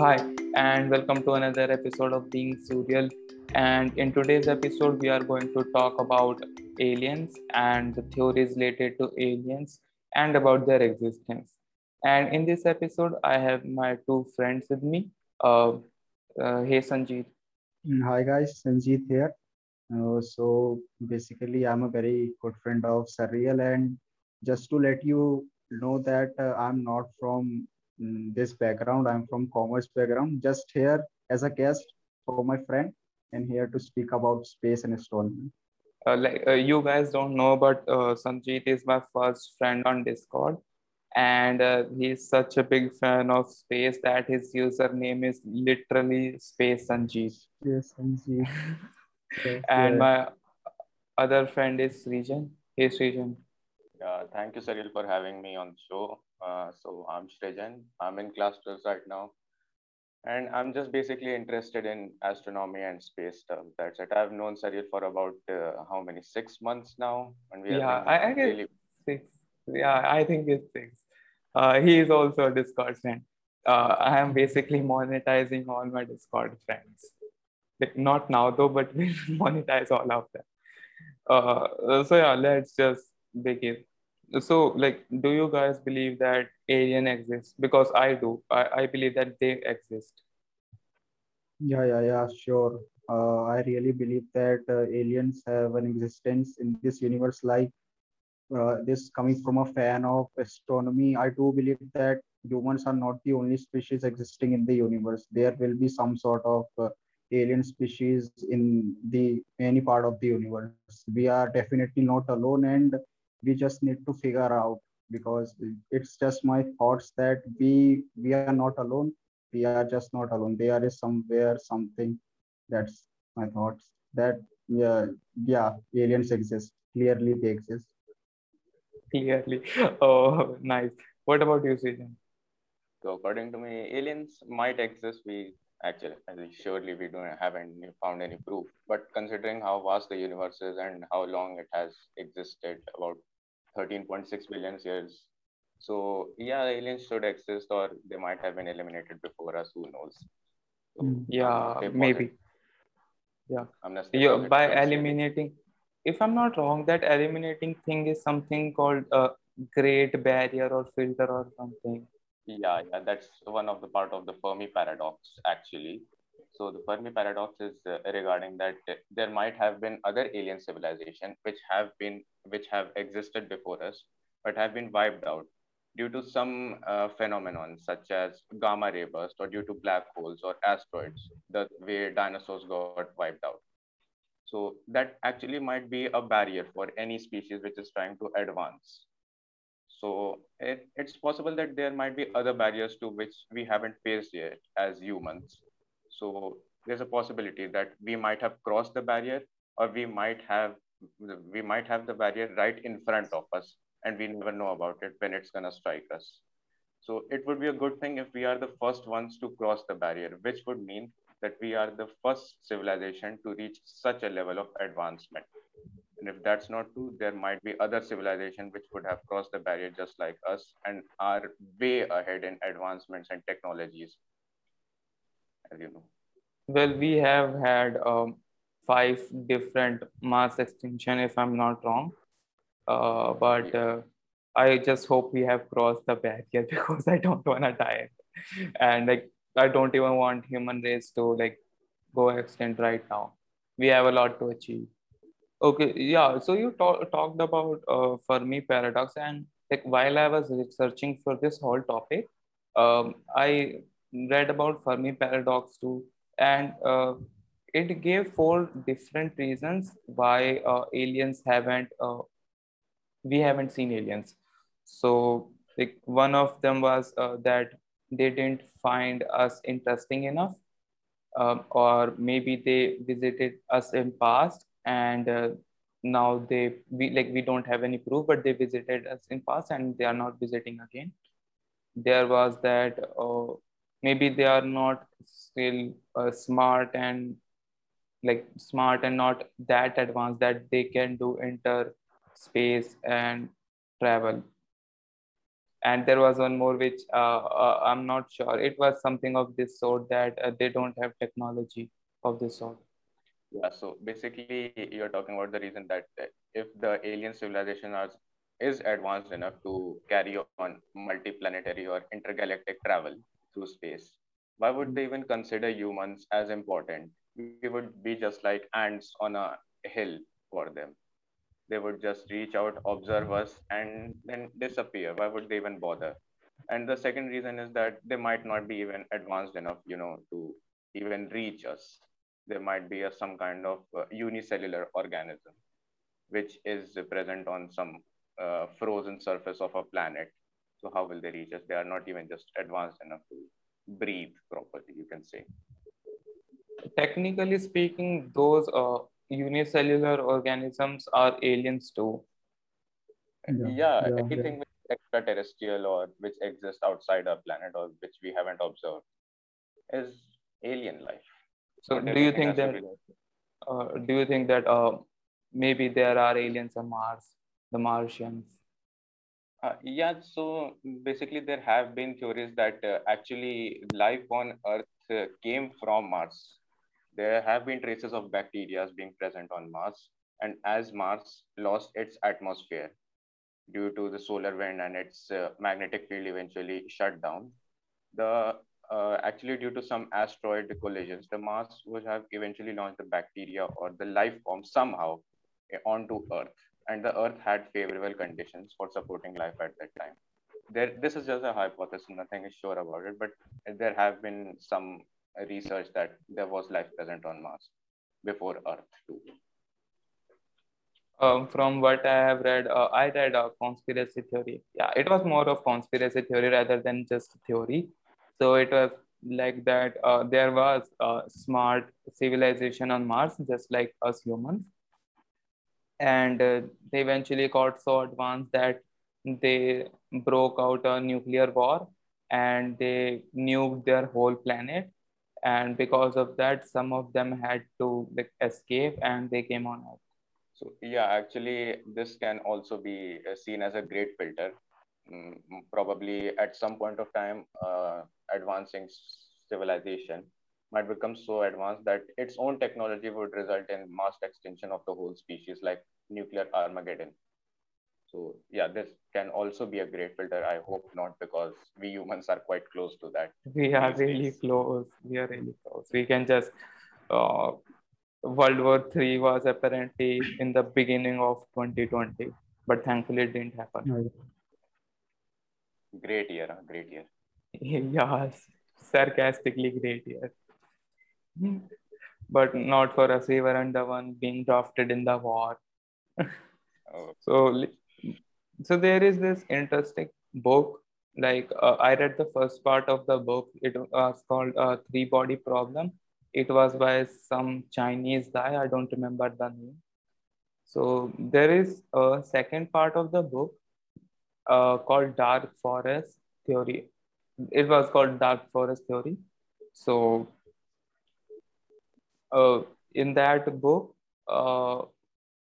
Hi, and welcome to another episode of Being Surreal. And in today's episode, we are going to talk about aliens and the theories related to aliens and about their existence. And in this episode, I have my two friends with me. Uh, uh, hey, Sanjeet. Mm, Hi guys, Sanjeet here. Uh, so basically, I'm a very good friend of Surreal, and just to let you know that uh, I'm not from this background. I'm from commerce background. Just here as a guest for my friend, and here to speak about space and astronomy. Uh, like uh, you guys don't know, but uh, Sanjeet is my first friend on Discord, and uh, he's such a big fan of space that his username is literally Space Sanjeet. Yes, Sanjeet. Yes, And yeah. my other friend is Srijan. Hey, Srijan. Yeah, thank you, Cyril, for having me on the show. Uh, so I'm Srijan. I'm in class 12 right now, and I'm just basically interested in astronomy and space stuff. That's it. I've known Cyril for about uh, how many six months now, and we Yeah, I, I really six. Yeah, I think it's six. Uh, he is also a Discord friend. Uh, I am basically monetizing all my Discord friends. Like, not now though, but we'll monetize all of them. Uh, so yeah, let's just begin. So, like, do you guys believe that alien exists? Because I do. I, I believe that they exist. Yeah, yeah, yeah, sure. Uh, I really believe that uh, aliens have an existence in this universe. Like uh, this, coming from a fan of astronomy, I do believe that humans are not the only species existing in the universe. There will be some sort of uh, alien species in the any part of the universe. We are definitely not alone, and we just need to figure out because it's just my thoughts that we we are not alone we are just not alone there is somewhere something that's my thoughts that yeah yeah aliens exist clearly they exist Clearly. Oh, nice. What about you, Sujan? so. According to me, aliens might exist. We actually, I mean, surely, we don't haven't found any proof. But considering how vast the universe is and how long it has existed, about 13.6 billion years. So yeah, aliens should exist, or they might have been eliminated before us. Who knows? So Mm. Gonna Yeah, maybe. Yeah. Yeah, by eliminating, if I'm not wrong, that eliminating thing is something called a great barrier or filter or something. Yeah, yeah, that's one of the part of the Fermi paradox, actually. So the Fermi paradox is uh, regarding that uh, there might have been other alien civilization which have been which have existed before us, but have been wiped out due to some uh, phenomenon such as gamma ray burst or due to black holes or asteroids, the way dinosaurs got wiped out. So that actually might be a barrier for any species which is trying to advance. So it, it's possible that there might be other barriers to which we haven't faced yet as humans. So there's a possibility that we might have crossed the barrier, or we might have we might have the barrier right in front of us, and we never know about it when it's gonna strike us. So it would be a good thing if we are the first ones to cross the barrier, which would mean that we are the first civilization to reach such a level of advancement. And if that's not true, there might be other civilization which would have crossed the barrier just like us and are way ahead in advancements and technologies, as you know. Well, we have had um, five different mass extinction, if I'm not wrong. Uh, but uh, I just hope we have crossed the barrier because I don't want to die. And like, I don't even want human race to like go extinct right now. We have a lot to achieve. Okay, yeah. So you talk, talked about uh, Fermi paradox, and like while I was researching for this whole topic, um, I read about Fermi paradox too, and uh, it gave four different reasons why uh, aliens haven't uh, we haven't seen aliens. So like one of them was uh, that they didn't find us interesting enough um, or maybe they visited us in past and uh, now they we like we don't have any proof but they visited us in past and they are not visiting again there was that uh, maybe they are not still uh, smart and like smart and not that advanced that they can do inter space and travel. And there was one more which uh, uh, i'm not sure. It was something of this sort that uh, they don't have technology of this sort. Yeah so basically you're talking about the reason that if the alien civilization are, is advanced enough to carry on multiplanetary or intergalactic travel through space why would they even consider humans as important we would be just like ants on a hill for them they would just reach out, observe us, and then disappear. Why would they even bother? And the second reason is that they might not be even advanced enough, you know, to even reach us. There might be a, some kind of uh, unicellular organism, which is present on some uh, frozen surface of a planet. So how will they reach us? They are not even just advanced enough to breathe properly, you can say. Technically speaking, those uh, unicellular organisms are aliens too. Yeah, yeah, yeah anything yeah. extraterrestrial or which exists outside our planet or which we haven't observed is alien life. So, Not do you think that? Uh, do you think that uh, maybe there are aliens on Mars, the Martians? Uh, yeah, so basically, there have been theories that uh, actually life on Earth uh, came from Mars. There have been traces of bacteria being present on Mars, and as Mars lost its atmosphere due to the solar wind and its uh, magnetic field eventually shut down, the uh, actually due to some asteroid collisions, the Mars would have eventually launched the bacteria or the life form somehow eh, onto Earth, and the Earth had favorable conditions for supporting life at that time. There, this is just a hypothesis; nothing is sure about it, but there have been some research that there was life present on Mars before Earth too. Um, from what I have read, uh, I read a conspiracy theory. Yeah, it was more of conspiracy theory rather than just theory. So it was like that uh, there was a smart civilization on Mars, just like us humans. And uh, they eventually got so advanced that they broke out a nuclear war and they nuked their whole planet. And because of that some of them had to like escape and they came on earth. So yeah actually this can also be uh, seen as a great filter. Mm, probably at some point of time uh, advancing civilization might become so advanced that its own technology would result in mass extinction of the whole species like nuclear armageddon so yeah, this can also be a great filter. I hope not because we humans are quite close to that. We are really days. close. We are really close. We can just uh, World War Three was apparently in the beginning of 2020, but thankfully it didn't happen. Great year, great year. yeah, sarcastically great year. But not for us. We weren't the one being drafted in the war. So so there is this interesting book. Like uh, i read the first part of the book. It was called uh, three body problem. It was by some chinese guy. I don't remember the name. So there is a second part of the book uh, called dark forest theory. It was called dark forest theory. So uh, in that book uh,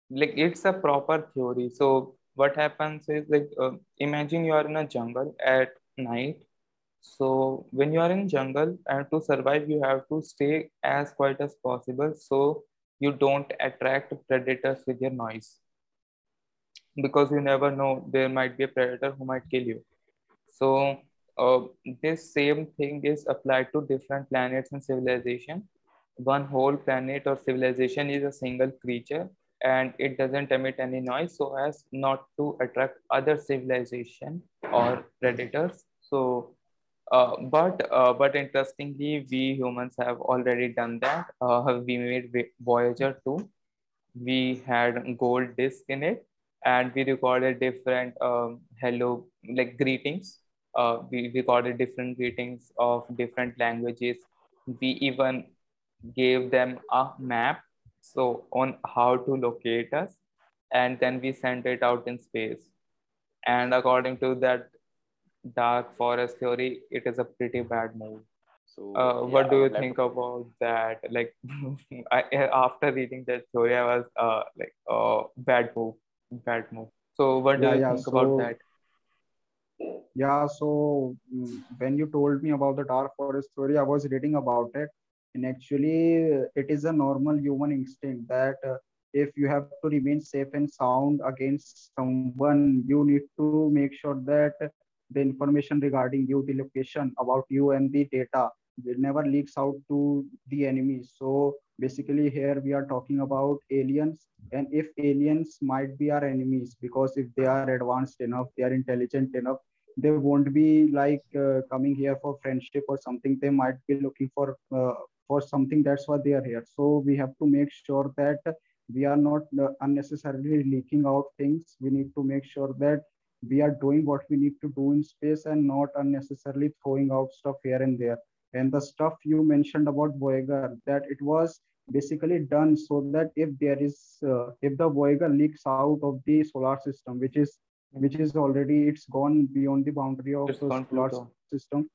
like it's a proper theory. So what happens is like uh, imagine you are in a jungle at night. So when you are in jungle and to survive you have to stay as quiet as possible so you don't attract predators with your noise. Because you never know there might be a predator who might kill you. So uh, this same thing is applied to different planets and civilization one whole planet or civilization is a single creature and it doesn't emit any noise so as not to attract other civilization or predators. So uh, but uh, but interestingly we humans have already done that. Uh, we made voyager 2 we had gold disk in it and we recorded different um, hello like greetings. Uh, we recorded different greetings of different languages. We even gave them a map so on how to locate us and then we sent it out in space. And according to that dark forest theory it is a pretty bad move. So uh, what do you think about that? Like I, after reading that story i was uh, like uh, bad move bad move. So what do yeah, you yeah, think so, about that? Yeah, so mm, when you told me about the dark forest story, I was reading about it, and actually, uh, it is a normal human instinct that uh, if you have to remain safe and sound against someone, you need to make sure that the information regarding you, the location about you, and the data will never leaks out to the enemy. So basically, here we are talking about aliens, and if aliens might be our enemies because if they are advanced enough, they are intelligent enough they won't be like uh, coming here for friendship or something they might be looking for uh, for something that's why they are here. So we have to make sure that we are not uh, unnecessarily leaking out things. We need to make sure that we are doing what we need to do in space and not unnecessarily throwing out stuff here and there. And the stuff you mentioned about voyager that it was basically done so that if there is uh, if the voyager leaks out of the solar system which is which is already it's gone beyond the boundary of It's the solar system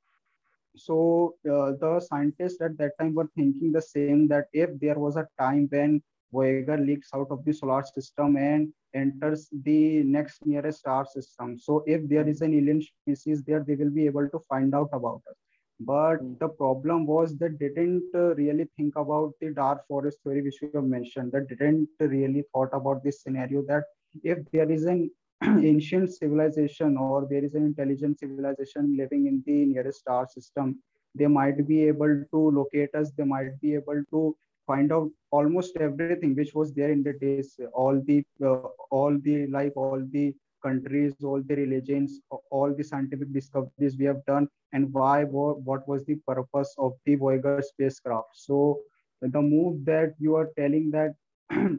so uh, the scientists at that time were thinking the same that if there was a time when voyager leaks out of the solar system and enters the next nearest star system. So if there is an alien species there they will be able to find out about us. But Mm. the problem was that they didn't uh, really think about the dark forest theory which you have mentioned. That didn't really thought about this scenario that if there is an ancient civilization or there is an intelligent civilization living in the nearest star system they might be able to locate us they might be able to find out almost everything which was there in the days all the uh, all the like all the countries all the religions all the scientific discoveries we have done and why what was the purpose of the voyager spacecraft. So the move that you are telling that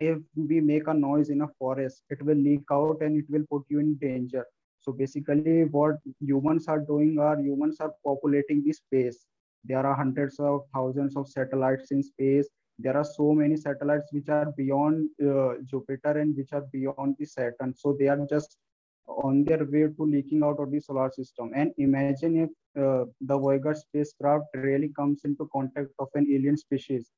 if we make a noise in a forest, it will leak out and it will put you in danger. So basically, what humans are doing are humans are populating the space. There are hundreds of thousands of satellites in space. There are so many satellites which are beyond uh, Jupiter and which are beyond the Saturn. So they are just on their way to leaking out of the solar system. And imagine if uh, the Voyager spacecraft really comes into contact of an alien species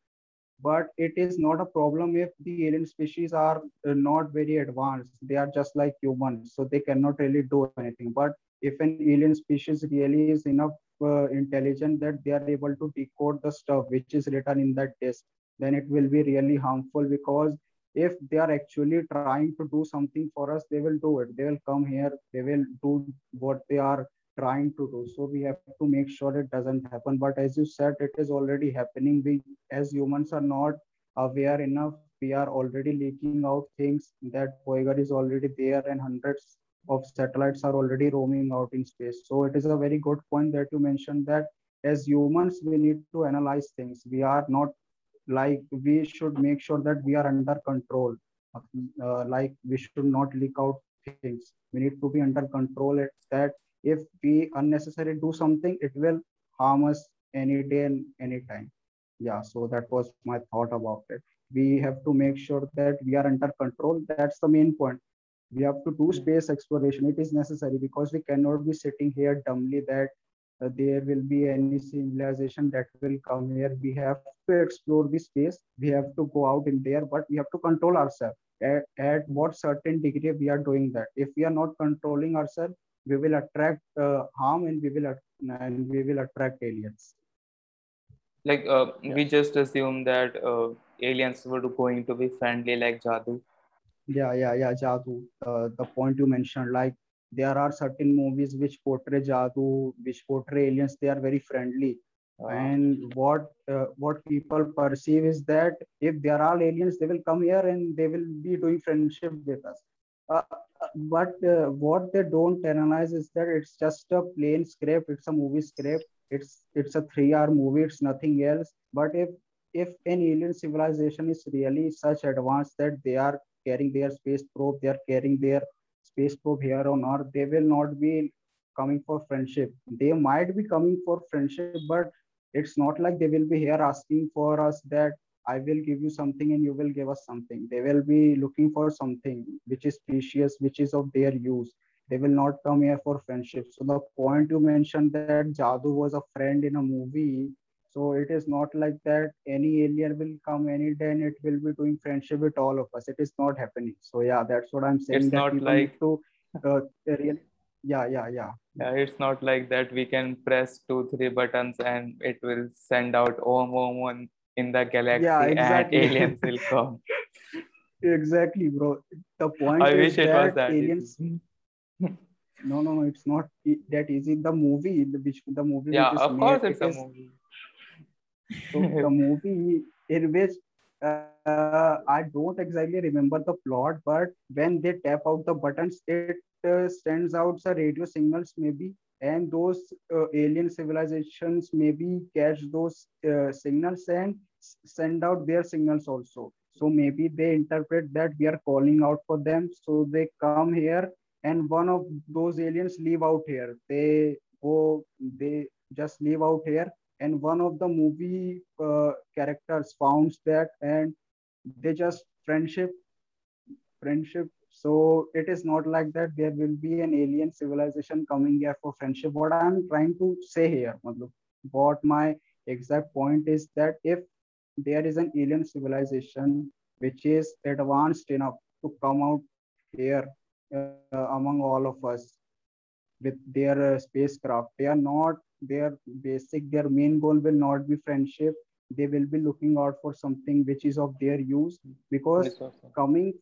but it is not a problem if the alien species are uh, not very advanced. They are just like humans so they cannot really do anything. But if an alien species really is enough uh, intelligent that they are able to decode the stuff which is written in that disk then it will be really harmful because if they are actually trying to do something for us they will do it. They will come here they will do what they are trying to do. So we have to make sure it doesn't happen. But as you said it is already happening. We as humans are not aware enough we are already leaking out things that voyager is already there and hundreds of satellites are already roaming out in space. So it is a very good point that you mentioned that as humans we need to analyze things. We are not like we should make sure that we are under control. Uh, like we should not leak out things. We need to be under control at that if we unnecessarily do something it will harm us any day and any time. Yeah so that was my thought about it. We have to make sure that we are under control. That's the main point. We have to do space exploration. It is necessary because we cannot be sitting here dumbly that uh, there will be any civilization that will come here. We have to explore the space. We have to go out in there but we have to control ourselves. At, at what certain degree we are doing that. If we are not controlling ourselves we will attract uh, harm and we will and we will attract aliens. Like uh, we just assume that uh, aliens were going to be friendly like Jadoo. yeah yeah yeah jadoo. Uh, the point you mentioned like there are certain movies which portray jadoo which portray aliens they are very friendly. Uh, and what uh, what people perceive is that if there are aliens they will come here and they will be doing friendship with us but uh, what they don't analyze is that it's just a plain script it's a movie script it's it's a three hour movie it's nothing else. But if if an alien civilization is really such advanced that they are carrying their space probe they are carrying their space probe here on earth they will not be coming for friendship. They might be coming for friendship but it's not like they will be here asking for us that I will give you something and you will give us something. They will be looking for something which is precious, which is of their use. They will not come here for friendship. So the point you mentioned that Jadoo was a friend in a movie. So it is not like that any alien will come any day and it will be doing friendship with all of us. It is not happening. So yeah, that's what I'm saying. It's not like- to uh, really yeah yeah yeah yeah it's not like that we can press two three buttons and it will send out om om on in the galaxy yeah exactly. and aliens will come exactly bro. The point i is wish it that was that aliens easy. no no no it's not that easy. The movie the, which the movie yeah of course it's it a is movie. So the movie in which uh, I don't exactly remember the plot, but when they tap out the buttons, it uh, sends out the radio signals maybe, and those uh, alien civilizations maybe catch those uh, signals and send out their signals also. So maybe they interpret that we are calling out for them, so they come here, and one of those aliens leave out here. They go, they just leave out here and one of the movie uh, characters founds that and they just friendship friendship so it is not like that there will be an alien civilization coming here for friendship what i'm trying to say here what my exact point is that if there is an alien civilization which is advanced enough to come out here uh, among all of us with their uh, spacecraft they are not their basic their main goal will not be friendship they will be looking out for something which is of their use because also. coming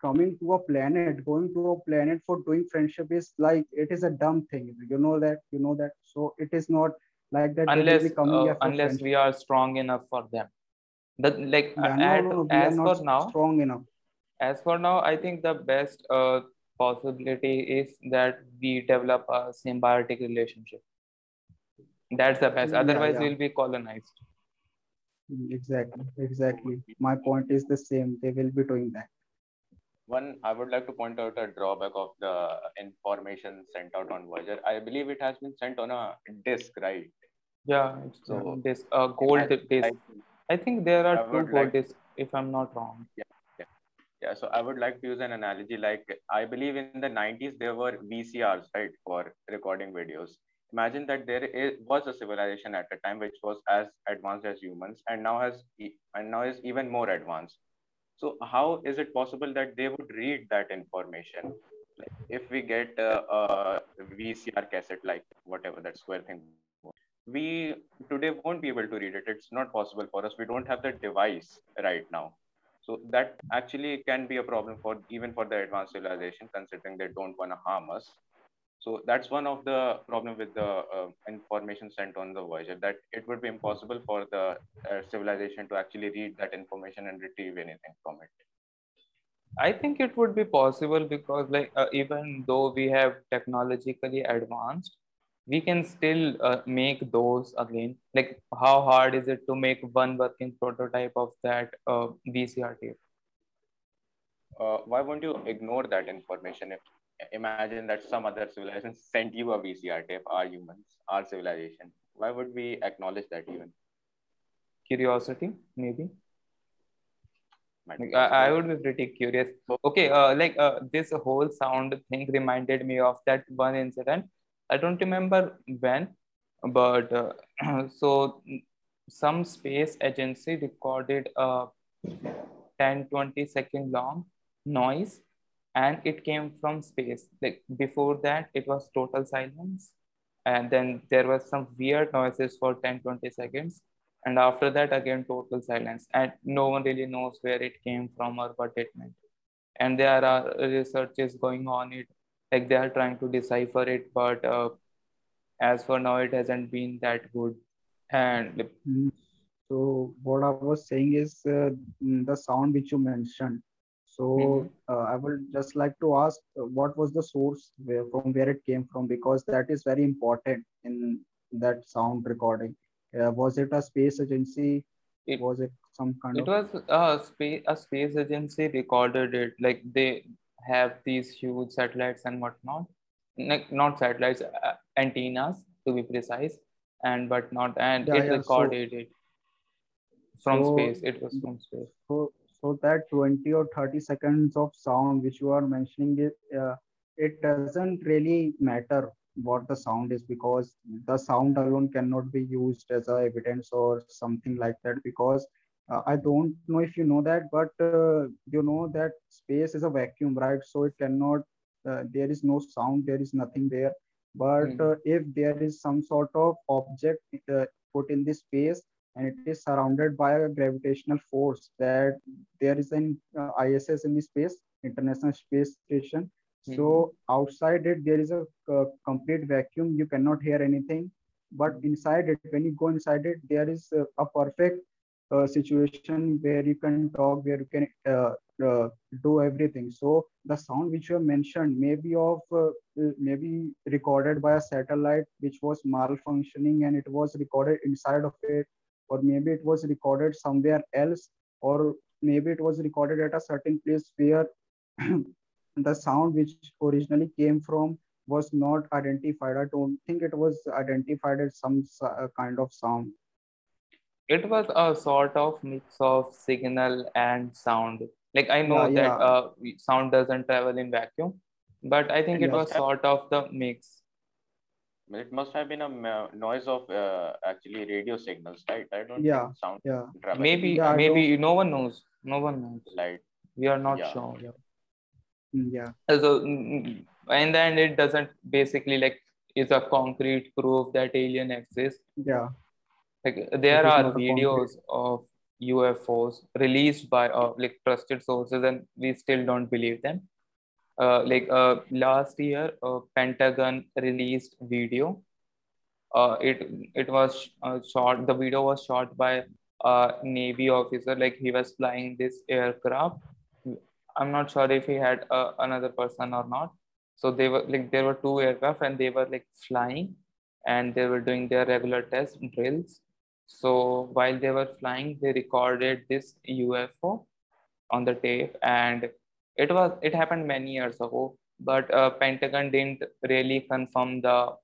coming to a planet going to a planet for doing friendship is like it is a dumb thing. You know that you know that. So it is not like that unless uh, unless we are strong enough for them. That like yeah, at, no, no, as for now strong enough. as for now i think the best uh, possibility is that we develop a symbiotic relationship. That's the best. Otherwise yeah. We'll be colonized. Mm, exactly exactly. My point is the same. They will be doing that One, I would like to point out a drawback of the information sent out on Voyager. I believe it has been sent on a disk, right? yeah it's So, uh, this uh, gold Imagine, disc like, i think there are I two gold like, discs if i'm not wrong yeah, Yeah. so I would like to use an analogy like I believe in the 90s there were VCRs, right, for recording videos. Imagine that there is, was a civilization at a time which was as advanced as humans and now has and now is even more advanced. So how is it possible that they would read that information? Like if we get a, a VCR cassette, like whatever that square thing, we today won't be able to read it. It's not possible for us. We don't have the device right now. So that actually can be a problem for even for the advanced civilization, considering they don't want to harm us. So that's one of the problem with the uh, information sent on the Voyager that it would be impossible for the uh, civilization to actually read that information and retrieve anything from it. I think it would be possible because, like, uh, even though we have technologically advanced, we can still uh, make those again. Like, how hard is it to make one working prototype of that uh, VCR tape? Uh, why won't you ignore that information if imagine that some other civilization sent you a VCR tape, our humans, our civilization? Why would we acknowledge that even? Curiosity, maybe. Like, I, I would be pretty curious. Okay, uh, like uh, this whole sound thing reminded me of that one incident. I don't remember when, but uh, so some space agency recorded a 10 20 second long noise and it came from space. Like before that it was total silence. And then there was some weird noises for 10 20 seconds. And after that again total silence. And no one really knows where it came from or what it meant. And there are researches going on it. Like they are trying to decipher it but uh, as for now it hasn't been that good. And Mm, So what I was saying is uh, the sound which you mentioned. So Mhm. uh, I would just like to ask uh, what was the source where, from where it came from because that is very important in that sound recording. Uh, was it a space agency? it, Was it some kind it of? was a space a space agency recorded it like they have these huge satellites and whatnot like not satellites uh, antennas to be precise and but not and Yeah, it yeah. So recorded it from so space it was from space so so that 20 or 30 seconds of sound which you are mentioning it uh, it doesn't really matter what the sound is because the sound alone cannot be used as a evidence or something like that because uh, i don't know if you know that but uh, you know that space is a vacuum right? So it cannot uh, there is no sound there is nothing there. But uh, if there is some sort of object uh, put in this space and it is surrounded by a gravitational force that there is an uh, iss in the space international space station. So outside it there is a uh, complete vacuum. You cannot hear anything. But inside it when you go inside it there is uh, a perfect uh, situation where you can talk where you can uh, uh, do everything. So the sound which you have mentioned may be of maybe recorded by a satellite which was malfunctioning and it was recorded inside of it or maybe it was recorded somewhere else or maybe it was recorded at a certain place where the sound which originally came from was not identified i don't think it was identified as some uh, kind of sound It was a sort of mix of signal and sound. Like I know Yeah, that yeah. uh, sound doesn't travel in vacuum, but I think it Yes. was sort of the mix. It must have been a noise of uh, actually radio signals, right? I don't Yeah, sound yeah travel Maybe Yeah, I maybe no one knows. No one knows. light. We are not Yeah. sure. Yeah. Mm, yeah So mm, in the end, it doesn't basically like is a concrete proof that alien exists. yeah Like there are videos of UFOs released by uh, like trusted sources, and we still don't believe them. Uh, like uh, last year, uh, Pentagon released video. Uh, it it was uh, shot. The video was shot by a Navy officer. Like he was flying this aircraft. I'm not sure if he had uh, another person or not. So they were like there were two aircraft and they were like flying, and they were doing their regular test drills. So while they were flying, they recorded this UFO on the tape, and it was it happened many years ago. But uh, Pentagon didn't really confirm the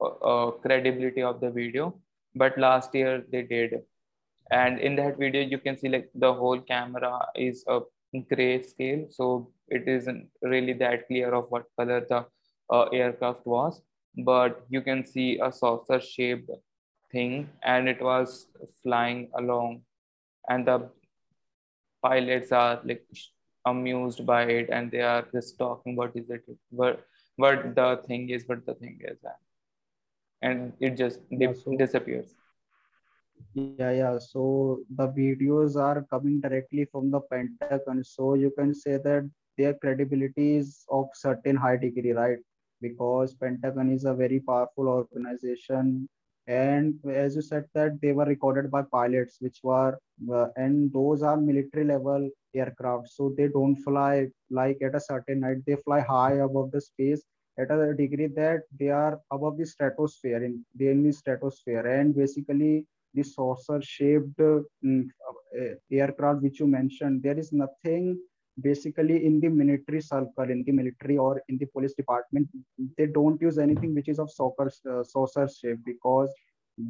uh, uh, credibility of the video. But last year they did, and in that video you can see like the whole camera is a grayscale, so it isn't really that clear of what color the uh, aircraft was. But you can see a saucer shaped thing and it was flying along and the pilots are like amused by it and they are just talking what is it what what the thing is what the thing is and it just Yeah, so- disappears Yeah, yeah. So the videos are coming directly from the Pentagon. So you can say that their credibility is of certain high degree, right? Because Pentagon is a very powerful organization. And as you said that they were recorded by pilots, which were, uh, and those are military level aircraft. So they don't fly like at a certain height. They fly high above the space at a degree that they are above the stratosphere in, they're in stratosphere. And basically the saucer shaped mm, uh, aircraft which you mentioned there is nothing basically in the military circle in the military or in the police department they don't use anything which is of saucer uh, saucer shape because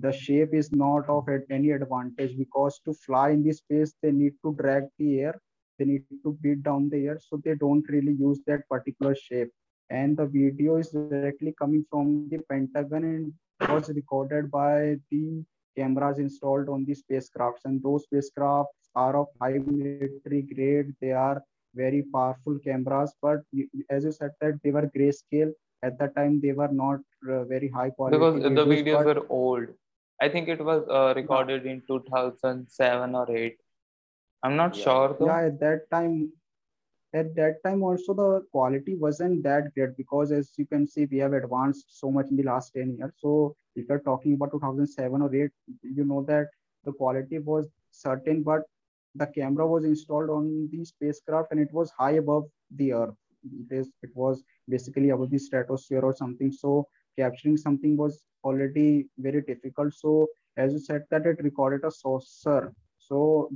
the shape is not of any advantage because to fly in this space they need to drag the air they need to beat down the air so they don't really use that particular shape. And the video is directly coming from the pentagon and was recorded by the cameras installed on the spacecrafts. And those spacecrafts are of high military grade. They are very powerful cameras but as you said that they were grayscale. At that time they were not uh, very high quality because the videos but- were old. I think it was uh, recorded in 2007 or 8 i'm not Yeah. sure though. Yeah at that time at that time also the quality wasn't that great because as you can see we have advanced so much in the last 10 years. So if you're talking about 2007 or 8 you know that the quality was certain but the camera was installed on the spacecraft and it was high above the earth. It is it was basically above the stratosphere or something. So capturing something was already very difficult. So as you said that it recorded a saucer. So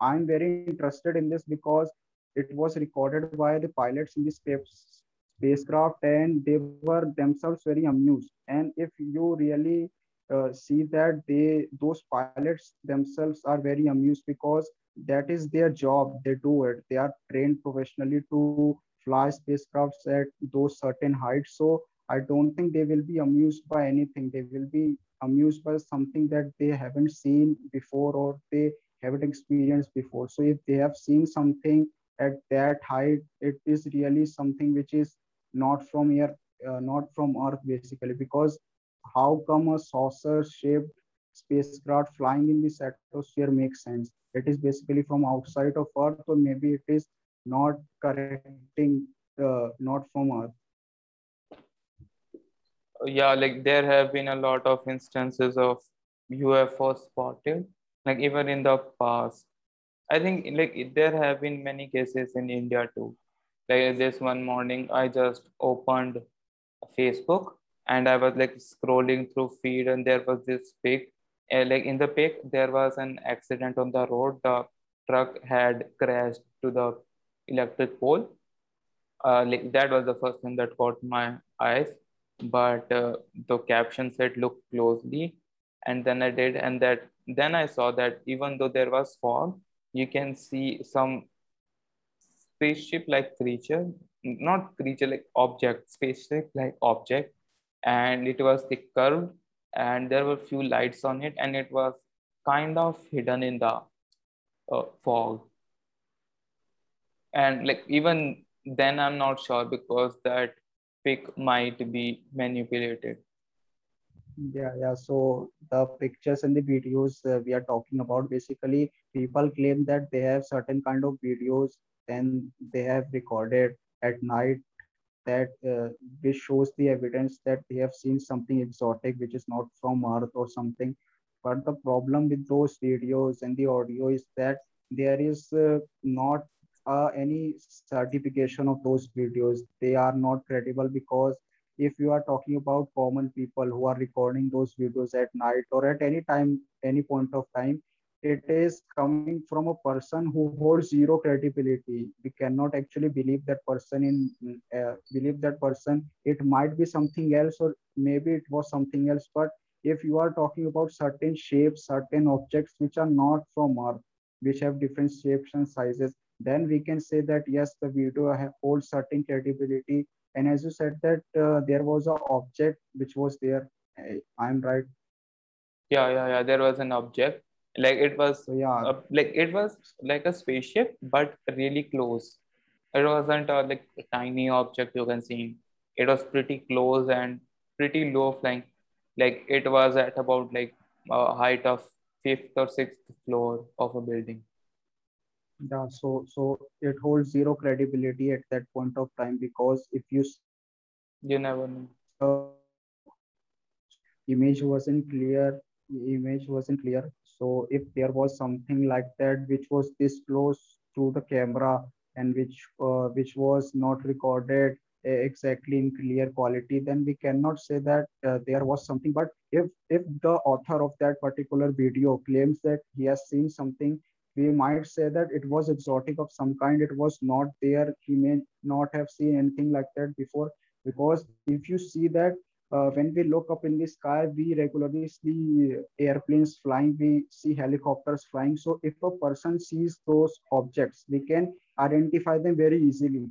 i'm very interested in this because it was recorded by the pilots in the space spacecraft and they were themselves very amused. And if you really uh, see that they those pilots themselves are very amused because that is their job they do it they are trained professionally to fly spacecrafts at those certain heights so i don't think they will be amused by anything they will be amused by something that they haven't seen before or they haven't experienced before so if they have seen something at that height it is really something which is not from here, uh, not from Earth, basically. Because how come a saucer-shaped spacecraft flying in the stratosphere makes sense? It is basically from outside of Earth, or maybe it is not correcting, uh, not from Earth. Yeah, like there have been a lot of instances of UFO spotted, like even in the past. I think like there have been many cases in India too. Like this one morning, I just opened Facebook and I was like scrolling through feed, and there was this pic. Uh, like in the pic, there was an accident on the road. The truck had crashed to the electric pole. Uh, like that was the first thing that caught my eyes. But uh, the caption said, "Look closely," and then I did, and that then I saw that even though there was fog, you can see some spaceship like creature not creature like object spaceship like object and it was the curved and there were few lights on it and it was kind of hidden in the uh, fog. And like even then i'm not sure because that pic might be manipulated. Yeah yeah. So the pictures and the videos uh, we are talking about basically people claim that they have certain kind of videos and they have recorded at night that uh, which shows the evidence that they have seen something exotic which is not from earth or something. But the problem with those videos and the audio is that there is uh, not uh, any certification of those videos. They are not credible because if you are talking about common people who are recording those videos at night or at any time any point of time it is coming from a person who holds zero credibility. We cannot actually believe that person in uh, believe that person. It might be something else or maybe it was something else but if you are talking about certain shapes certain objects which are not from earth which have different shapes and sizes then we can say that yes the video holds certain credibility. And as you said that uh, there was an object which was there. I'm right. Yeah yeah yeah there was an object like it was so, yeah. uh, like it was like a spaceship but really close. It wasn't a like a tiny object you can see. It was pretty close and pretty low flying. Like it was at about like a height of fifth or sixth floor of a building. Yeah so so it holds zero credibility at that point of time because if you you never know. uh, image wasn't clear image wasn't clear so if there was something like that which was disclosed to the camera and which uh, which was not recorded uh, exactly in clear quality then we cannot say that uh, there was something. But if if the author of that particular video claims that he has seen something we might say that it was exotic of some kind. It was not there. He may not have seen anything like that before. Because if you see that uh, when we look up in the sky we regularly see airplanes flying we see helicopters flying. So if a person sees those objects we can identify them very easily.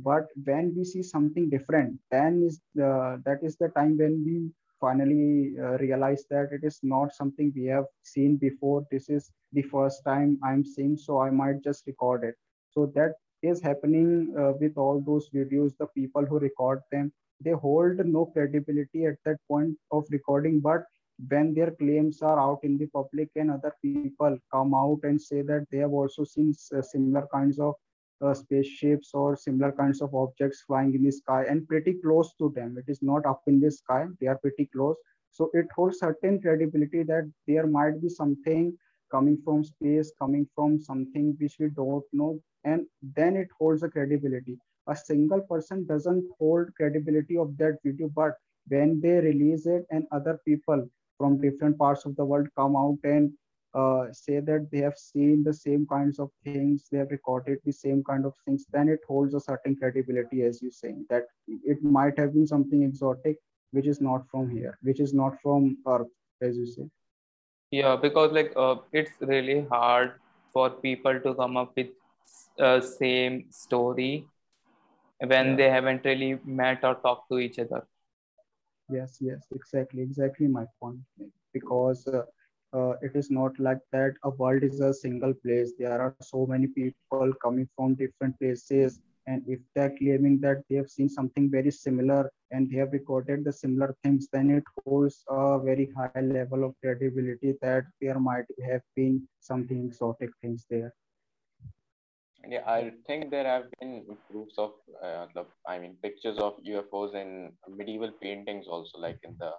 But when we see something different then is the, that is the time when we finally uh, realize that it is not something we have seen before. This is the first time i'm seeing so i might just record it. So that is happening uh, with all those videos the people who record them they hold no credibility at that point of recording but when their claims are out in the public and other people come out and say that they have also seen uh, similar kinds of uh, spaceships or similar kinds of objects flying in the sky and pretty close to them. It is not up in the sky, they are pretty close. So it holds certain credibility that there might be something coming from space, coming from something which we don't know, and then it holds a credibility. A single person doesn't hold credibility of that video, but when they release it and other people from different parts of the world come out and uh, say that they have seen the same kinds of things, they have recorded the same kind of things, then it holds a certain credibility, as you saying that it might have been something exotic, which is not from here, which is not from Earth, as you say. Yeah, because like uh, it's really hard for people to come up with uh, same story when yeah. they haven't really met or talked to each other. Yes, yes, exactly, exactly my point. Because uh, uh, it is not like that a world is a single place there are so many people coming from different places And if they're claiming that they have seen something very similar and they have recorded the similar things, then it holds a very high level of credibility that there might have been something exotic things there. Yeah, I think there have been proofs of uh, the, I mean, pictures of UFOs in medieval paintings also, like in the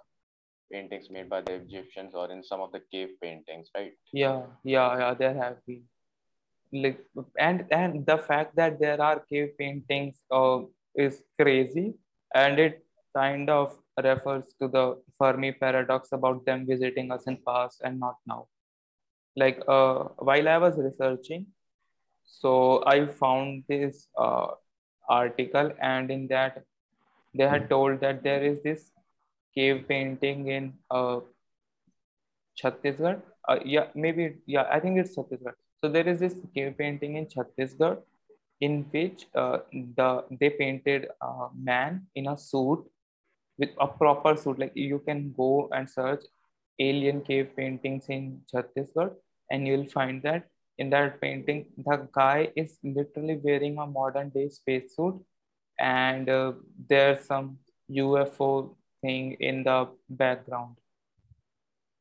paintings made by the Egyptians or in some of the cave paintings, right? Yeah, yeah, yeah, there have been. Like, and and the fact that there are cave paintings uh, is crazy, and it kind of refers to the Fermi paradox about them visiting us in past and not now. Like, uh, while I was researching, so I found this uh, article, and in that they had told that there is this cave painting in uh, Chhattisgarh. Uh, yeah, maybe yeah, I think it's Chhattisgarh. So there is this cave painting in Chhattisgarh in which uh, the they painted a man in a suit with a proper suit. Like you can go and search alien cave paintings in Chhattisgarh, and you'll find that in that painting, the guy is literally wearing a modern day spacesuit, and uh, there's some UFO thing in the background.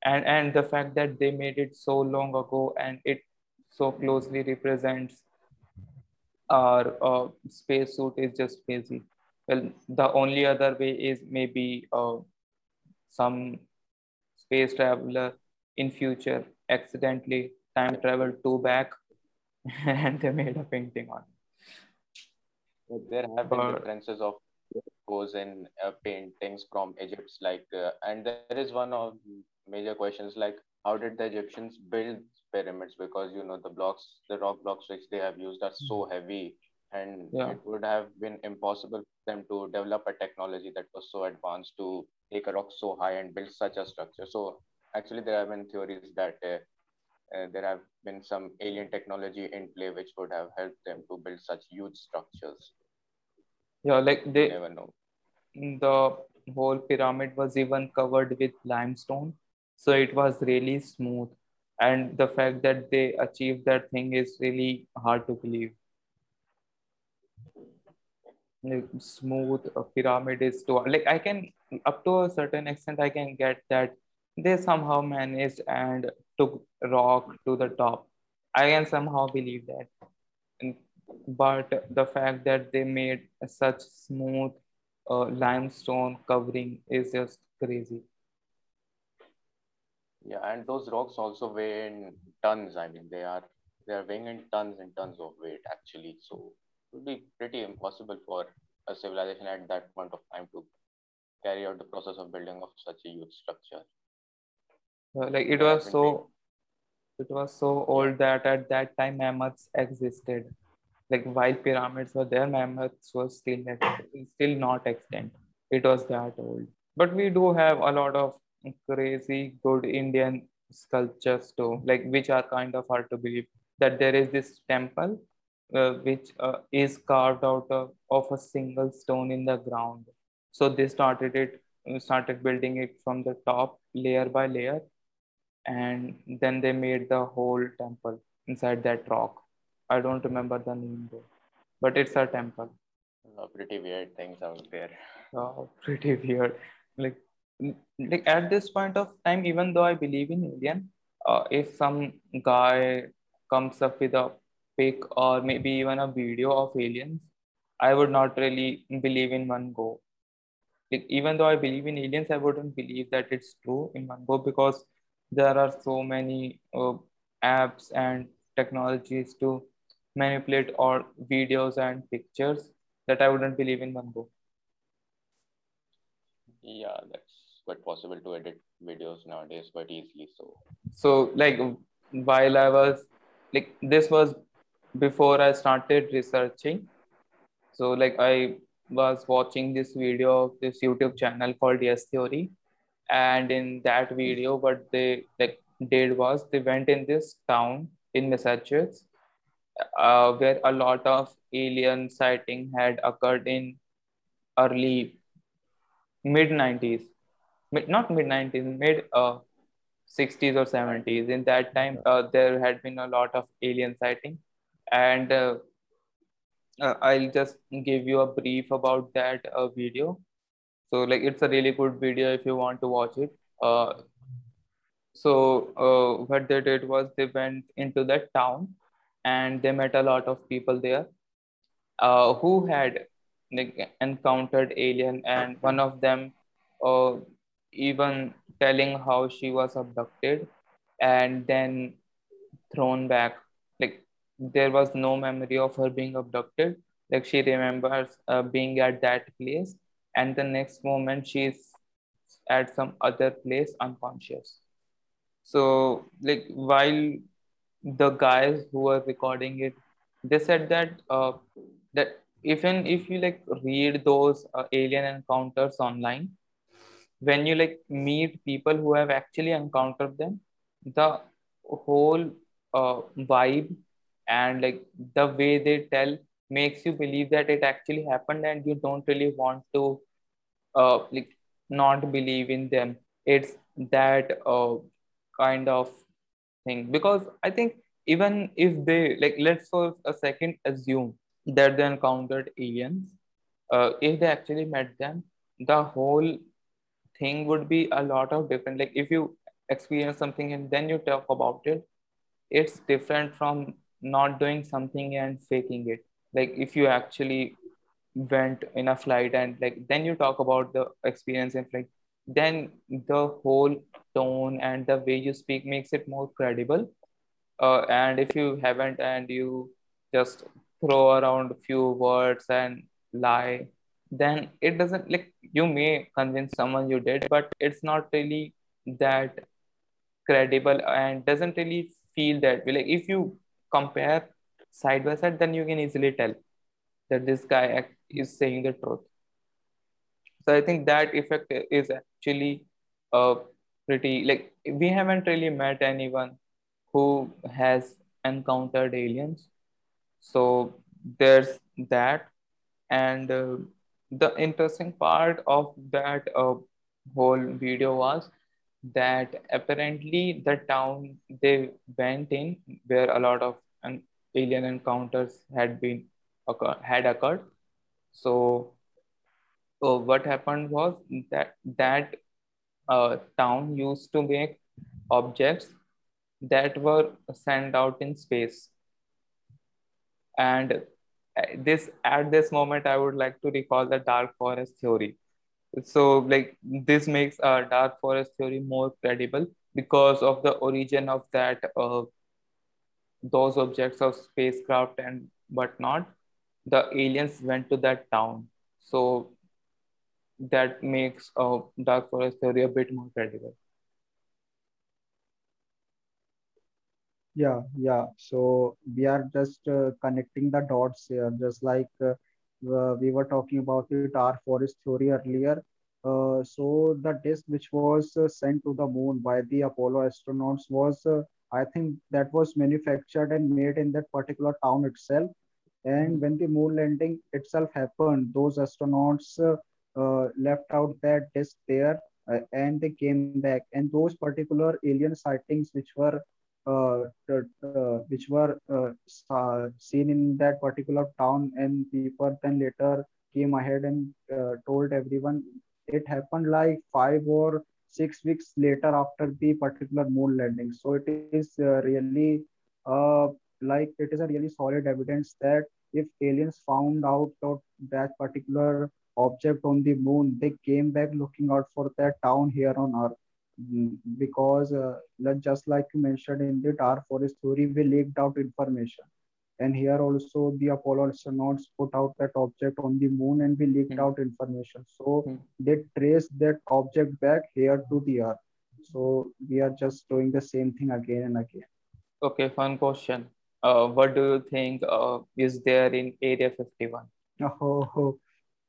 And and the fact that they made it so long ago and it so closely represents our uh, spacesuit is just crazy. Well, the only other way is maybe uh, some space traveler in future accidentally time traveled two back and they made a painting on it. There have been but, differences of pose in uh, paintings from Egypt, like, uh, and there is one of major questions like, how did the Egyptians build pyramids? Because you know the blocks, the rock blocks which they have used are so heavy, and yeah. it would have been impossible for them to develop a technology that was so advanced to take a rock so high and build such a structure. So actually, there have been theories that uh, uh, there have been some alien technology in play which would have helped them to build such huge structures. Yeah, like they you never know. The whole pyramid was even covered with limestone, so it was really smooth. And the fact that they achieved that thing is really hard to believe. Like smooth pyramid is to like I can up to a certain extent I can get that they somehow managed and took rock to the top. I can somehow believe that. But the fact that they made such smooth uh, limestone covering is just crazy. Yeah, and those rocks also weigh in tons. I mean, they are they are weighing in tons and tons of weight actually. So it would be pretty impossible for a civilization at that point of time to carry out the process of building of such a huge structure. Uh, like it was so it was so old that at that time mammoths existed. Like while pyramids were there mammoths were still still not extinct it was that old. But we do have a lot of crazy good indian sculptures too like which are kind of hard to believe that there is this temple uh, which uh, is carved out of, of a single stone in the ground. So they started it started building it from the top layer by layer and then they made the whole temple inside that rock. I don't remember the name though, but it's a temple. Oh, pretty weird things out there. Oh, pretty weird. Like, like at this point of time, even though I believe in alien, uh, if some guy comes up with a pic or maybe even a video of aliens, I would not really believe in one go. Like, even though I believe in aliens, I wouldn't believe that it's true in one go because there are so many uh, apps and technologies to manipulate all videos and pictures that I wouldn't believe in one go. Yeah, that's quite possible to edit videos nowadays quite easily. So, so like while I was like this was before I started researching. So like I was watching this video of this YouTube channel called Yes Theory, and in that video what they like did was they went in this town in massachusetts uh, where a lot of alien sighting had occurred in early mid 90s mid, not mid 90s mid uh, 60s or 70s in that time uh, there had been a lot of alien sighting. And uh, uh, I'll just give you a brief about that uh, video. So like it's a really good video if you want to watch it. Uh, so uh, what they did was they went into that town and they met a lot of people there uh, who had like, encountered alien and one of them uh, even telling how she was abducted and then thrown back. Like there was no memory of her being abducted. Like she remembers uh, being at that place and the next moment she's at some other place unconscious. So like while the guys who were recording it they said that uh, that even if you like read those uh, alien encounters online when you like meet people who have actually encountered them the whole uh, vibe and like the way they tell makes you believe that it actually happened and you don't really want to uh, like not believe in them. It's that uh, kind of thing. Because i think even if they like let's for a second assume that they encountered aliens uh, if they actually met them the whole thing would be a lot of different. Like if you experience something and then you talk about it it's different from not doing something and faking it like if you actually went in a flight and like then you talk about the experience in flight then the whole tone and the way you speak makes it more credible. Uh, and if you haven't and you just throw around a few words and lie then it doesn't like you may convince someone you did but it's not really that credible and doesn't really feel that way. Like if you compare side by side then you can easily tell that this guy is saying the truth. So i think that effect is actually uh, pretty like we haven't really met anyone who has encountered aliens. So there's that. And uh, the interesting part of that uh, whole video was that apparently the town they went in where a lot of alien encounters had been occur- had occurred so so what happened was that that uh, town used to make objects that were sent out in space. And uh, this at this moment, I would like to recall the dark forest theory. So like this makes a uh, dark forest theory more credible because of the origin of that uh, those objects of spacecraft and whatnot. The aliens went to that town. So that makes a dark forest theory a bit more credible. Yeah, yeah. So we are just uh, connecting the dots here, just like uh, uh, we were talking about the dark forest theory earlier. Uh, so the disk which was uh, sent to the moon by the Apollo astronauts was, uh, I think, that was manufactured and made in that particular town itself. And when the moon landing itself happened, those astronauts uh, left out that disk there uh, and they came back and those particular alien sightings which were uh, uh, which were uh, seen in that particular town and people then later came ahead and uh, told everyone it happened like five or six weeks later after the particular moon landing so it is really like it is a really solid evidence that if aliens found out that particular object on the moon, they came back looking out for that town here on Earth. Mm, because uh, just like you mentioned in the dark forest theory, we leaked out information. And here also the Apollo astronauts put out that object on the moon and we leaked mm. out information. So mm. they traced that object back here to the Earth. So we are just doing the same thing again and again. Okay, fun question. Uh, what do you think uh, is there in Area 51? Oh,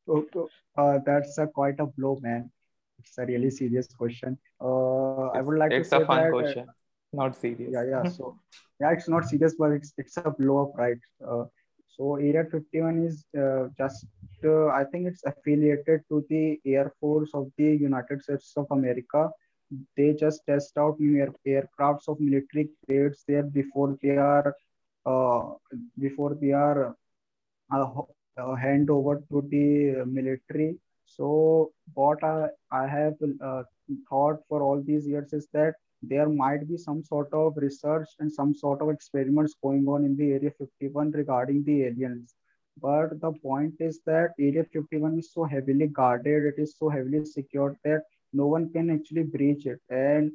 Oh, uh, that's a quite a blow, man. It's a really serious question. Uh, I would like it's to say a fun that, uh, question, not serious. Yeah, yeah. So, yeah, it's not serious, but it's it's a blow up, right? Uh, so, Area 51 is uh, just, uh, I think it's affiliated to the Air Force of the United States of America. They just test out new air, aircrafts of military grades there before they are, uh, before they are uh, hand over to the military. So what I, I have uh, thought for all these years is that there might be some sort of research and some sort of experiments going on in the Area 51 regarding the aliens. But the point is that Area 51 is so heavily guarded, it is so heavily secured that no one can actually breach it. And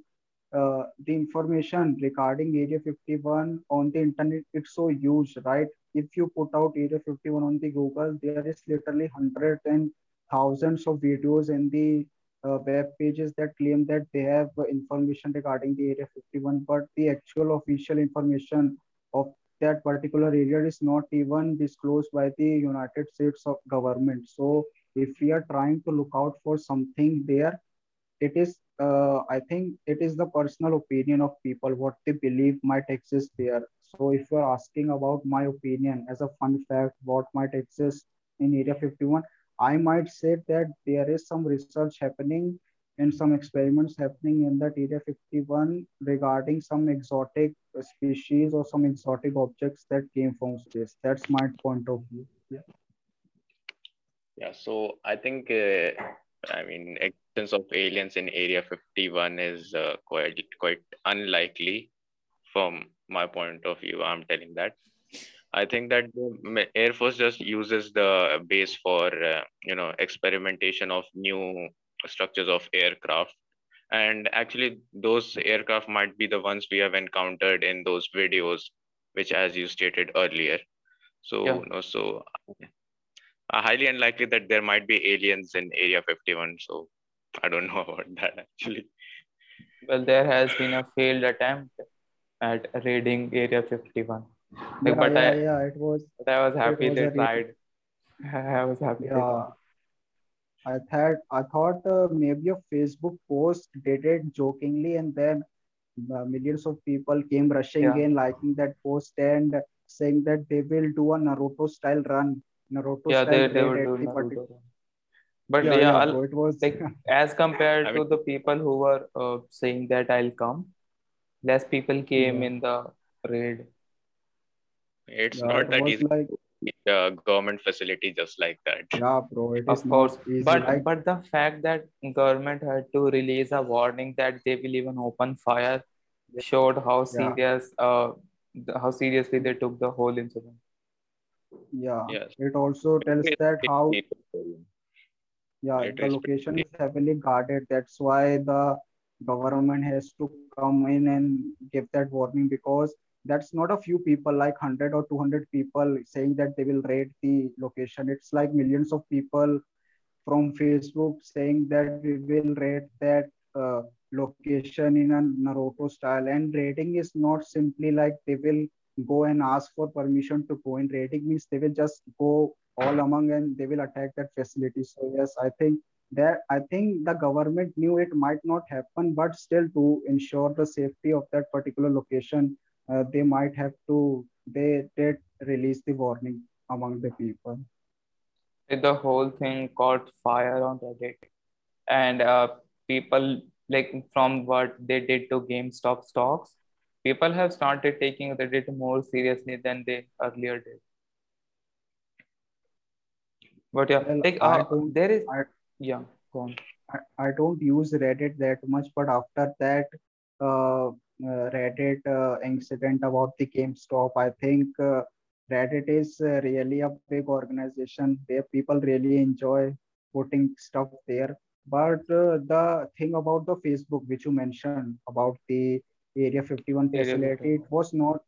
uh, the information regarding Area 51 on the internet, it's so huge, right? If you put out Area 51 on the Google, there is literally hundreds and thousands of videos in the uh, web pages that claim that they have uh, information regarding the Area 51, but the actual official information of that particular area is not even disclosed by the United States of government. So if we are trying to look out for something there, it is uh, i think it is the personal opinion of people what they believe might exist there so if you're asking about my opinion as a fun fact what might exist in area 51 i might say that there is some research happening and some experiments happening in that area 51 regarding some exotic species or some exotic objects that came from space that's my point of view yeah yeah so i think uh, i mean existence of aliens in Area 51 is uh, quite quite unlikely from my point of view. I'm telling that. I think that the Air Force just uses the base for uh, you know experimentation of new structures of aircraft, and actually those aircraft might be the ones we have encountered in those videos, which as you stated earlier. So yeah. know, so uh, highly unlikely that there might be aliens in Area 51. So I don't know about that actually. Well, there has been a failed attempt at raiding Area 51. Like, yeah, but yeah, I, yeah, it was. But I was happy was they tried. I was happy. Yeah. I thought I thought uh, maybe a Facebook post did it jokingly, and then uh, millions of people came rushing yeah. in, liking that post and saying that they will do a Naruto style run. Naruto yeah, style they, they will do Naruto but yeah, yeah, yeah it was like as compared I mean, to the people who were uh, saying that i'll come less people came yeah. in the raid it's yeah, not it that easy like uh, government facility just like that. Yeah bro it of course but like... but the fact that government had to release a warning that they will even open fire showed how serious uh how seriously they took the whole incident. Yeah yes. it also tells that how yeah the location is heavily guarded. That's why the government has to come in and give that warning because that's not a few people like 100 or 200 people saying that they will raid the location. It's like millions of people from facebook saying that we will raid that uh, location in a naruto style. And raiding is not simply like they will go and ask for permission to go in. Raiding means they will just go all among and they will attack that facility. So yes i think that i think the government knew it might not happen but still to ensure the safety of that particular location uh, they might have to they did release the warning among the people the whole thing caught fire on reddit and uh, people like from what they did to gamestop stocks people have started taking reddit more seriously than they earlier did but yeah, well, like uh, there is I, yeah, go on. I, I don't use Reddit that much, but after that uh, Reddit uh, incident about the GameStop, I think uh, Reddit is uh, really a big organization where people really enjoy putting stuff there. But uh, the thing about the Facebook, which you mentioned about the Area 51 facility, it was not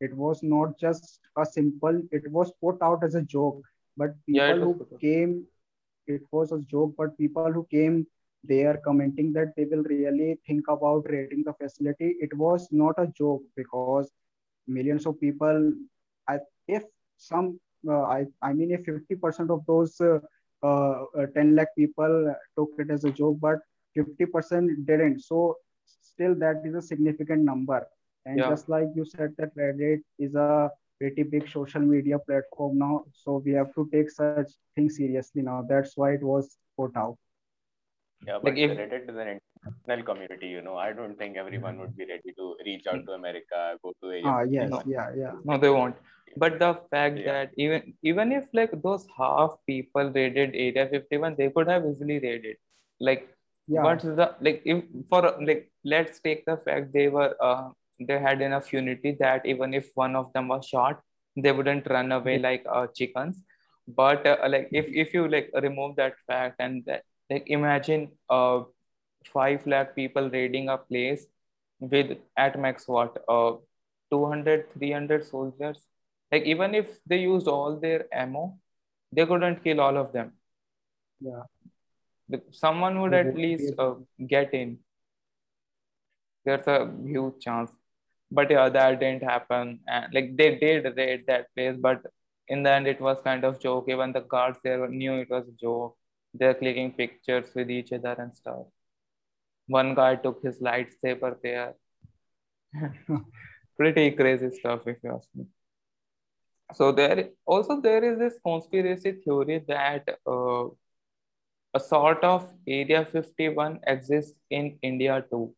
it was not just a simple. It was put out as a joke but people yeah, who came it was a joke but people who came they are commenting that they will really think about rating the facility. It was not a joke because millions of people I, if some uh, I, I mean if 50% of those uh, uh, 10 lakh people took it as a joke but 50% didn't. So still that is a significant number. And yeah. just like you said that reddit is a pretty big social media platform now so we have to take such things seriously now. That's why it was put out yeah but like if, related to the international community you know i don't think everyone would be ready to reach out to america go to a ah, yes, yeah yeah no they won't. But the fact Yeah. that even even if like those half people raided area 51 they could have easily raided. Like Yeah. what's the like if for like let's take the fact they were uh they had enough unity that even if one of them was shot they wouldn't run away like uh, chickens. But uh, like if if you like remove that fact and that like imagine uh 5 lakh people raiding a place with at max what uh 200 300 soldiers. Like even if they used all their ammo they couldn't kill all of them. Yeah. Someone would at least uh, get in. There's a huge chance. But yeah that didn't happen. And like they did raid that place but in the end it was kind of joke. Even the guards there knew it was a joke they're clicking pictures with each other and stuff. One guy took his lightsaber there. Pretty crazy stuff if you ask me. So there also there is this conspiracy theory that uh, a sort of area 51 exists in india too.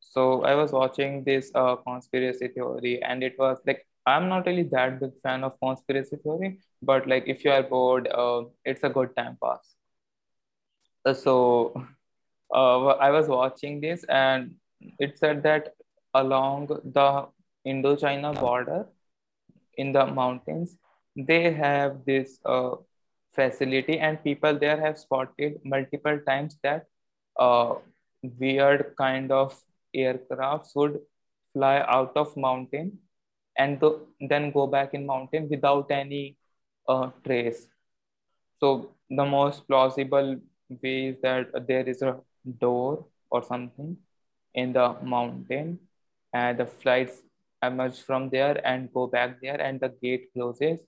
So I was watching this uh, conspiracy theory, and it was like I'm not really that big fan of conspiracy theory, but like if you are bored, uh, it's a good time pass. Uh, so uh, I was watching this, and it said that along the Indo-China border in the mountains, they have this uh, facility, and people there have spotted multiple times that uh, weird kind of aircrafts would fly out of mountain and th- then go back in mountain without any uh, trace. So the most plausible way is that there is a door or something in the mountain and the flights emerge from there and go back there and the gate closes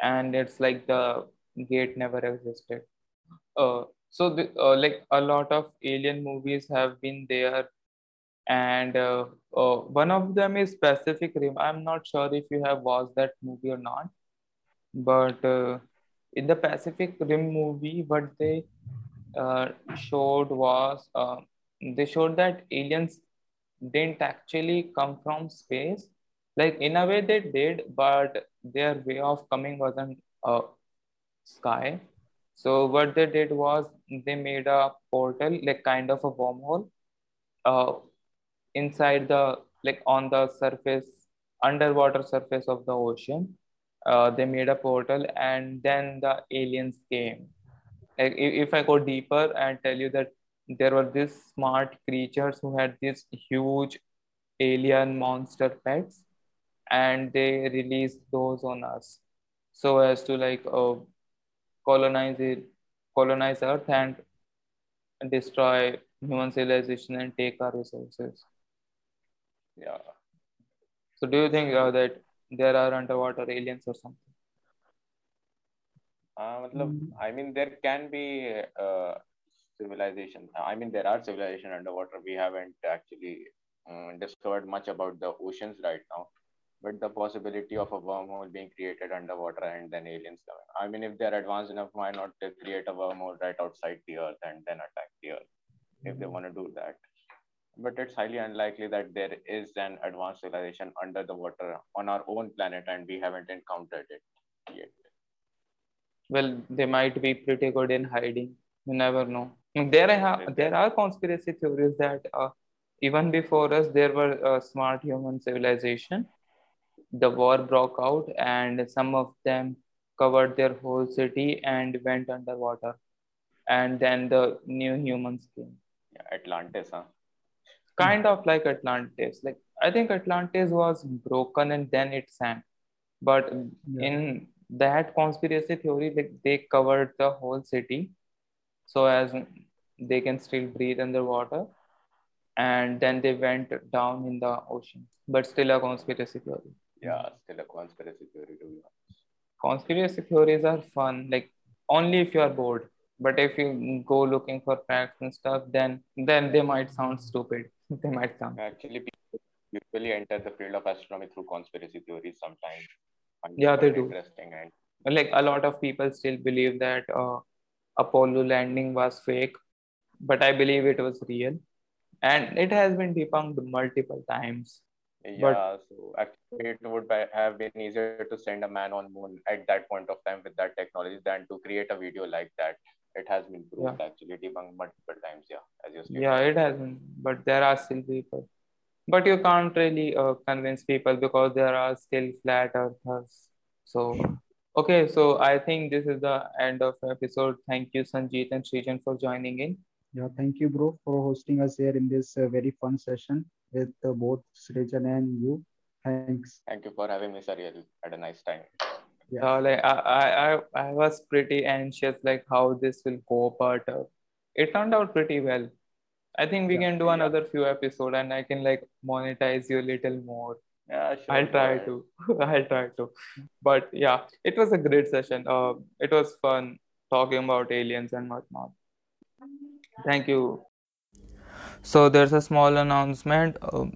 and it's like the gate never existed uh, so the, uh, like a lot of alien movies have been there and uh, uh, one of them is Pacific Rim. I'm not sure if you have watched that movie or not, but uh, in the Pacific Rim movie, what they uh, showed was uh, they showed that aliens didn't actually come from space. Like in a way they did, but their way of coming wasn't uh, sky. So what they did was they made a portal, like kind of a wormhole, uh, inside the like on the surface underwater surface of the ocean uh, they made a portal and then the aliens came if, i go deeper and tell you that there were these smart creatures who had these huge alien monster pets and they released those on us so as to like uh, colonize it colonize earth and destroy human civilization and take our resources Yeah. So do you think uh, that there are underwater aliens or something? I mean, there can be uh, civilization. I mean, there are civilization underwater. We haven't actually um, discovered much about the oceans right now. But the possibility of a wormhole being created underwater and then aliens coming. I mean, if they're advanced enough, why not create a wormhole right outside the Earth and then attack the Earth if they want to do that? But it's highly unlikely that there is an advanced civilization under the water on our own planet and we haven't encountered it. Well, they might be pretty good in hiding. You never know. There, are there are conspiracy theories that uh, even before us, there were uh, smart human civilization. The war broke out, and some of them covered their whole city and went underwater. And then the new humans came. Yeah, Atlantis, huh? Kind of like Atlantis. Like I think Atlantis was broken and then it sank. But Yeah. in that conspiracy theory, like they covered the whole city so as they can still breathe underwater and then they went down in the ocean but still a conspiracy theory Yeah, still a conspiracy theory to be honest. conspiracy theories are fun like only if you are bored but if you go looking for facts and stuff then then they might sound stupid they might sound Actually, people usually enter the field of astronomy through conspiracy theories sometimes. Yeah, they do. Interesting and like a lot of people still believe that uh, apollo landing was fake but i believe it was real and it has been debunked multiple times Yeah, but, so actually it would have been easier to send a man on moon at that point of time with that technology than to create a video like that. It has been proved yeah. actually debunked multiple times. Yeah, as you said. Yeah, it has been, but there are still people. But you can't really uh, convince people because there are still flat earthers. So okay, so I think this is the end of the episode. Thank you, Sanjeet and Srijan, for joining in. Yeah, thank you, bro, for hosting us here in this uh, very fun session with uh, both Srijan and you. Thanks. Thank you for having me, Sariel. Had a nice time. Yeah, uh, like I, I, I was pretty anxious, like how this will go, but uh, it turned out pretty well. I think we yeah, can do yeah. another few episodes, and I can like monetize you a little more. Yeah, sure. I'll try to. I'll try to. But yeah, it was a great session. Uh, it was fun talking about aliens and whatnot. Thank you. So there's a small announcement. Uh,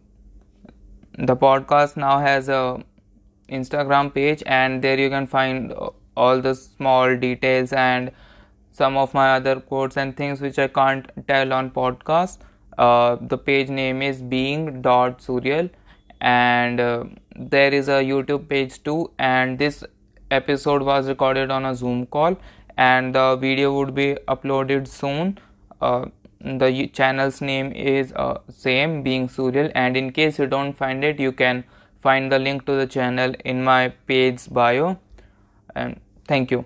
the podcast now has a Instagram page, and there you can find all the small details and some of my other quotes and things which I can't tell on podcast. Uh, the page name is being dot surreal and uh, there is a youtube page too and this episode was recorded on a zoom call and the video would be uploaded soon. Uh, the channel's name is uh, same being surreal and in case you don't find it you can find the link to the channel in my page bio. And thank you